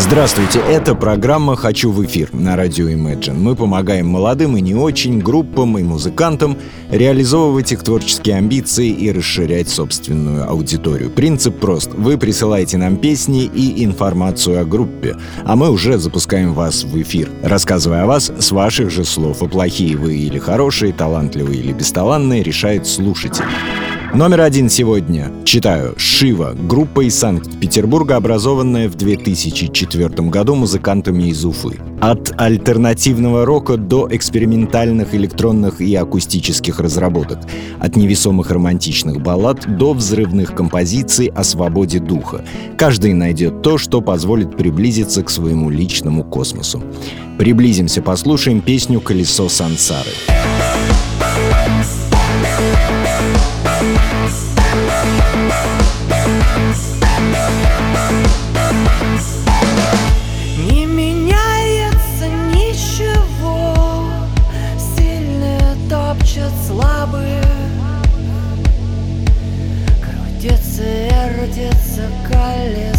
Здравствуйте, это программа «Хочу в эфир» на радио Imagine. Мы помогаем молодым и не очень группам и музыкантам реализовывать их творческие амбиции и расширять собственную аудиторию. Принцип прост. Вы присылаете нам песни и информацию о группе, а мы уже запускаем вас в эфир, рассказывая о вас с ваших же слов. А плохие вы или хорошие, талантливые или бесталанные, решает слушатель. Номер один сегодня. Читаю. Шива. Группа из Санкт-Петербурга, образованная в 2004 году музыкантами из Уфы. От альтернативного рока до экспериментальных электронных и акустических разработок. От невесомых романтичных баллад до взрывных композиций о свободе духа. Каждый найдет то, что позволит приблизиться к своему личному космосу. Приблизимся, послушаем песню «Колесо сансары». careless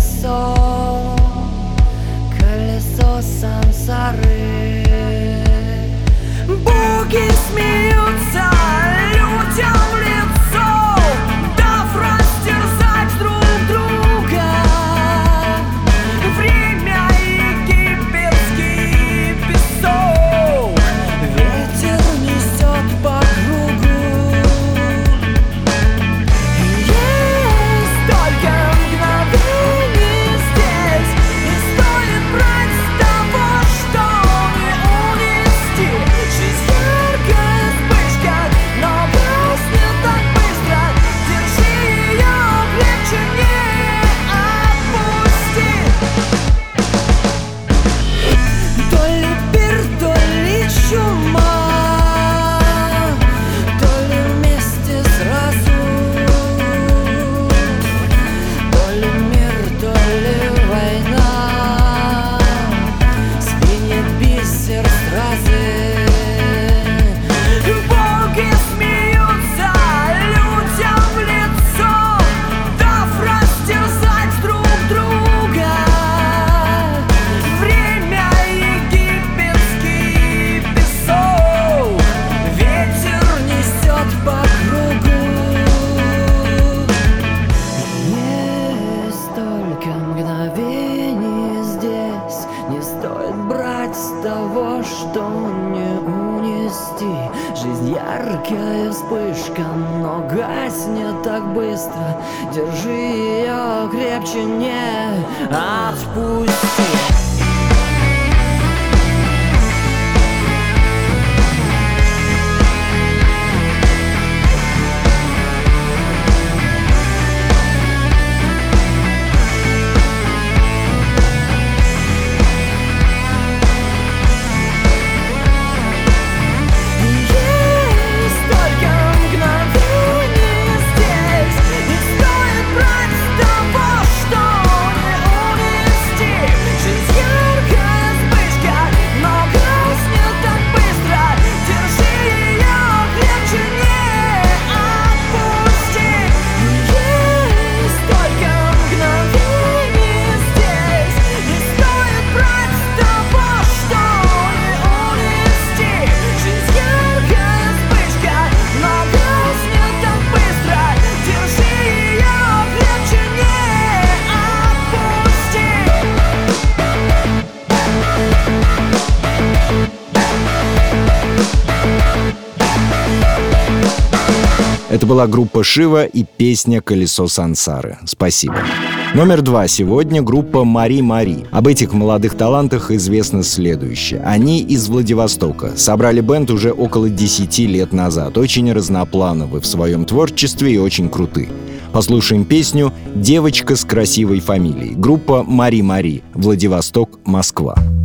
Жизнь яркая вспышка, но гаснет так быстро. Держи ее крепче, не отпусти Это была группа Шива и песня «Колесо сансары». Спасибо. Номер два. Сегодня группа «Мари Мари». Об этих молодых талантах известно следующее. Они из Владивостока. Собрали бенд уже около 10 лет назад. Очень разноплановы в своем творчестве и очень круты. Послушаем песню «Девочка с красивой фамилией». Группа «Мари Мари». Владивосток, Москва. Девочка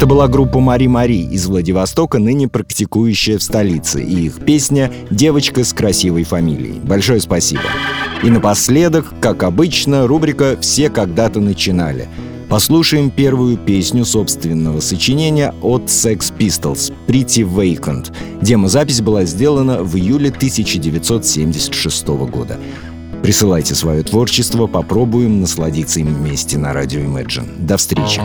Это была группа Мари Мари из Владивостока, ныне практикующая в столице, и их песня «Девочка с красивой фамилией». Большое спасибо. И напоследок, как обычно, рубрика «Все когда-то начинали». Послушаем первую песню собственного сочинения от Sex Pistols «Pretty Vacant». Демозапись была сделана в июле 1976 года. Присылайте свое творчество, попробуем насладиться им вместе на радио Imagine. До встречи!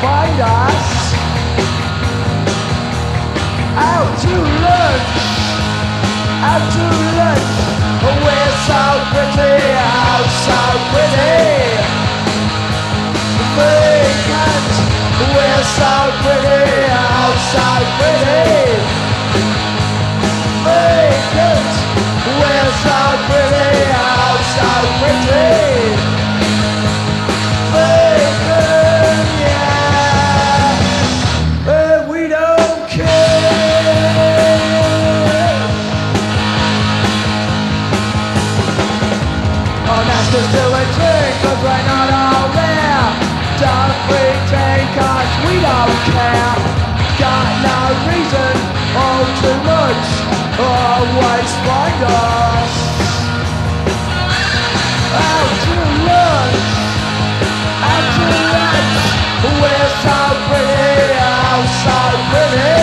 Find us out to lunch out to lunch. We're so pretty, oh so pretty. We're so pretty, oh so pretty. We're so pretty, oh so pretty. Find us. Out to lunch, out to lunch. We're so pretty, oh so pretty.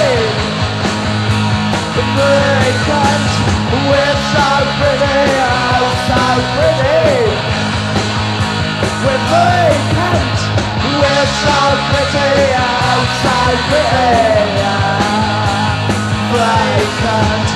Vacant, we're so pretty, oh so pretty. We're vacant, we're so pretty, oh so pretty. Vacant.